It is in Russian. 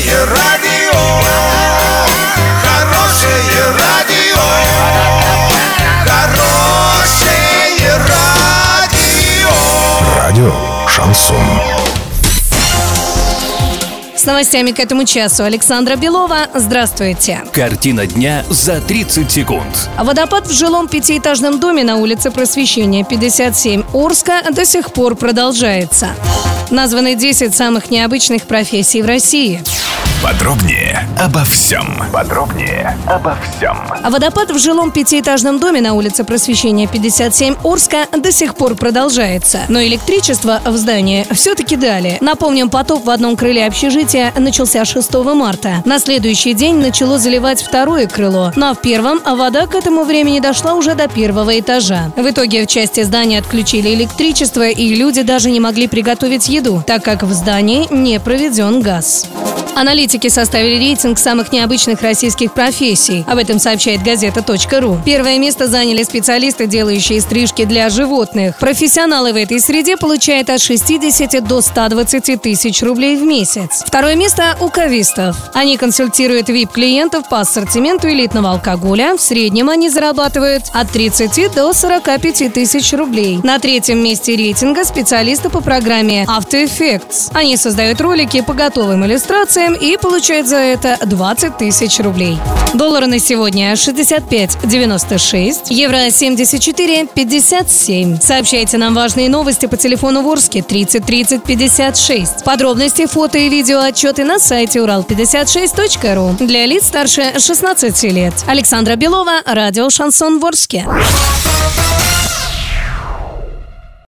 Хорошее радио, хорошее радио, хорошее радио. Радио Шансон. С новостями к этому часу Александра Белова. Здравствуйте. Картина дня за 30 секунд. Водопад в жилом пятиэтажном доме на улице Просвещения 57 Орска до сих пор продолжается. Названы 10 самых необычных профессий в России. Подробнее обо всем. Подробнее обо всем. А водопад в жилом пятиэтажном доме на улице Просвещения 57 Орска до сих пор продолжается. Но электричество в здании все-таки дали. Напомним, потоп в одном крыле общежития начался 6 марта. На следующий день начало заливать второе крыло. Ну а в первом вода к этому времени дошла уже до первого этажа. В итоге в части здания отключили электричество и люди даже не могли приготовить еду, так как в здании не проведен газ. Аналитики составили рейтинг самых необычных российских профессий. Об этом сообщает газета.ру. Первое место заняли специалисты, делающие стрижки для животных. Профессионалы в этой среде получают от 60 до 120 тысяч рублей в месяц. Второе место у кавистов. Они консультируют VIP-клиентов по ассортименту элитного алкоголя. В среднем они зарабатывают от 30 до 45 тысяч рублей. На третьем месте рейтинга специалисты по программе After Effects. Они создают ролики по готовым иллюстрациям и получают за это 20 тысяч рублей. Доллары на сегодня 65,96, евро 74,57. Сообщайте нам важные новости по телефону Ворске 30 30 56. Подробности, фото и видео отчеты на сайте урал56.ру для лиц старше 16 лет. Александра Белова, радио «Шансон Ворске».